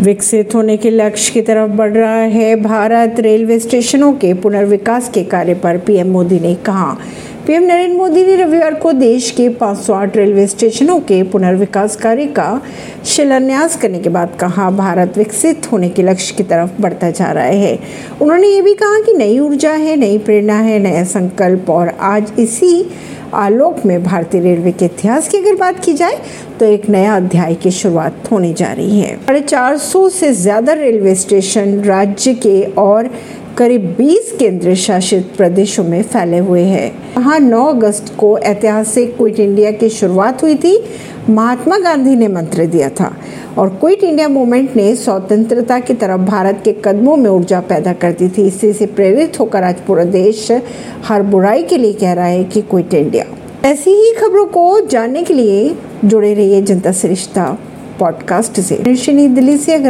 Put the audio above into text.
विकसित होने के लक्ष्य की तरफ़ बढ़ रहा है। भारत रेलवे स्टेशनों के पुनर्विकास के कार्य पर पीएम मोदी ने कहा। पीएम नरेंद्र मोदी ने रविवार को देश के 508 रेलवे स्टेशनों के पुनर्विकास कार्य का शिलान्यास करने के बाद कहा, भारत विकसित होने के लक्ष्य की तरफ़ बढ़ता जा रहा है। उन्होंने ये भी कहा कि नई ऊर्जा है, नई प्रेरणा है, नया संकल्प और आज इसी आलोक में भारतीय रेलवे के इतिहास की अगर बात की जाए तो एक नया अध्याय की शुरुआत होने जा रही है। साढ़े चार सौ से ज़्यादा रेलवे स्टेशन राज्य के और करीब 20 केंद्र शासित प्रदेशों में फैले हुए हैं। वहाँ 9 अगस्त को ऐतिहासिक क्विट इंडिया की शुरुआत हुई थी। महात्मा गांधी ने मंत्र दिया था और क्विट इंडिया मूवमेंट ने स्वतंत्रता की तरफ़ भारत के कदमों में ऊर्जा पैदा कर दी थी। इसी से प्रेरित होकर आज पूरा देश हर बुराई के लिए कह रहा है कि क्विट इंडिया। ऐसी ही खबरों को जानने के लिए जुड़े रहिए जनता सरिश्ता पॉडकास्ट से। दिल्ली से अगर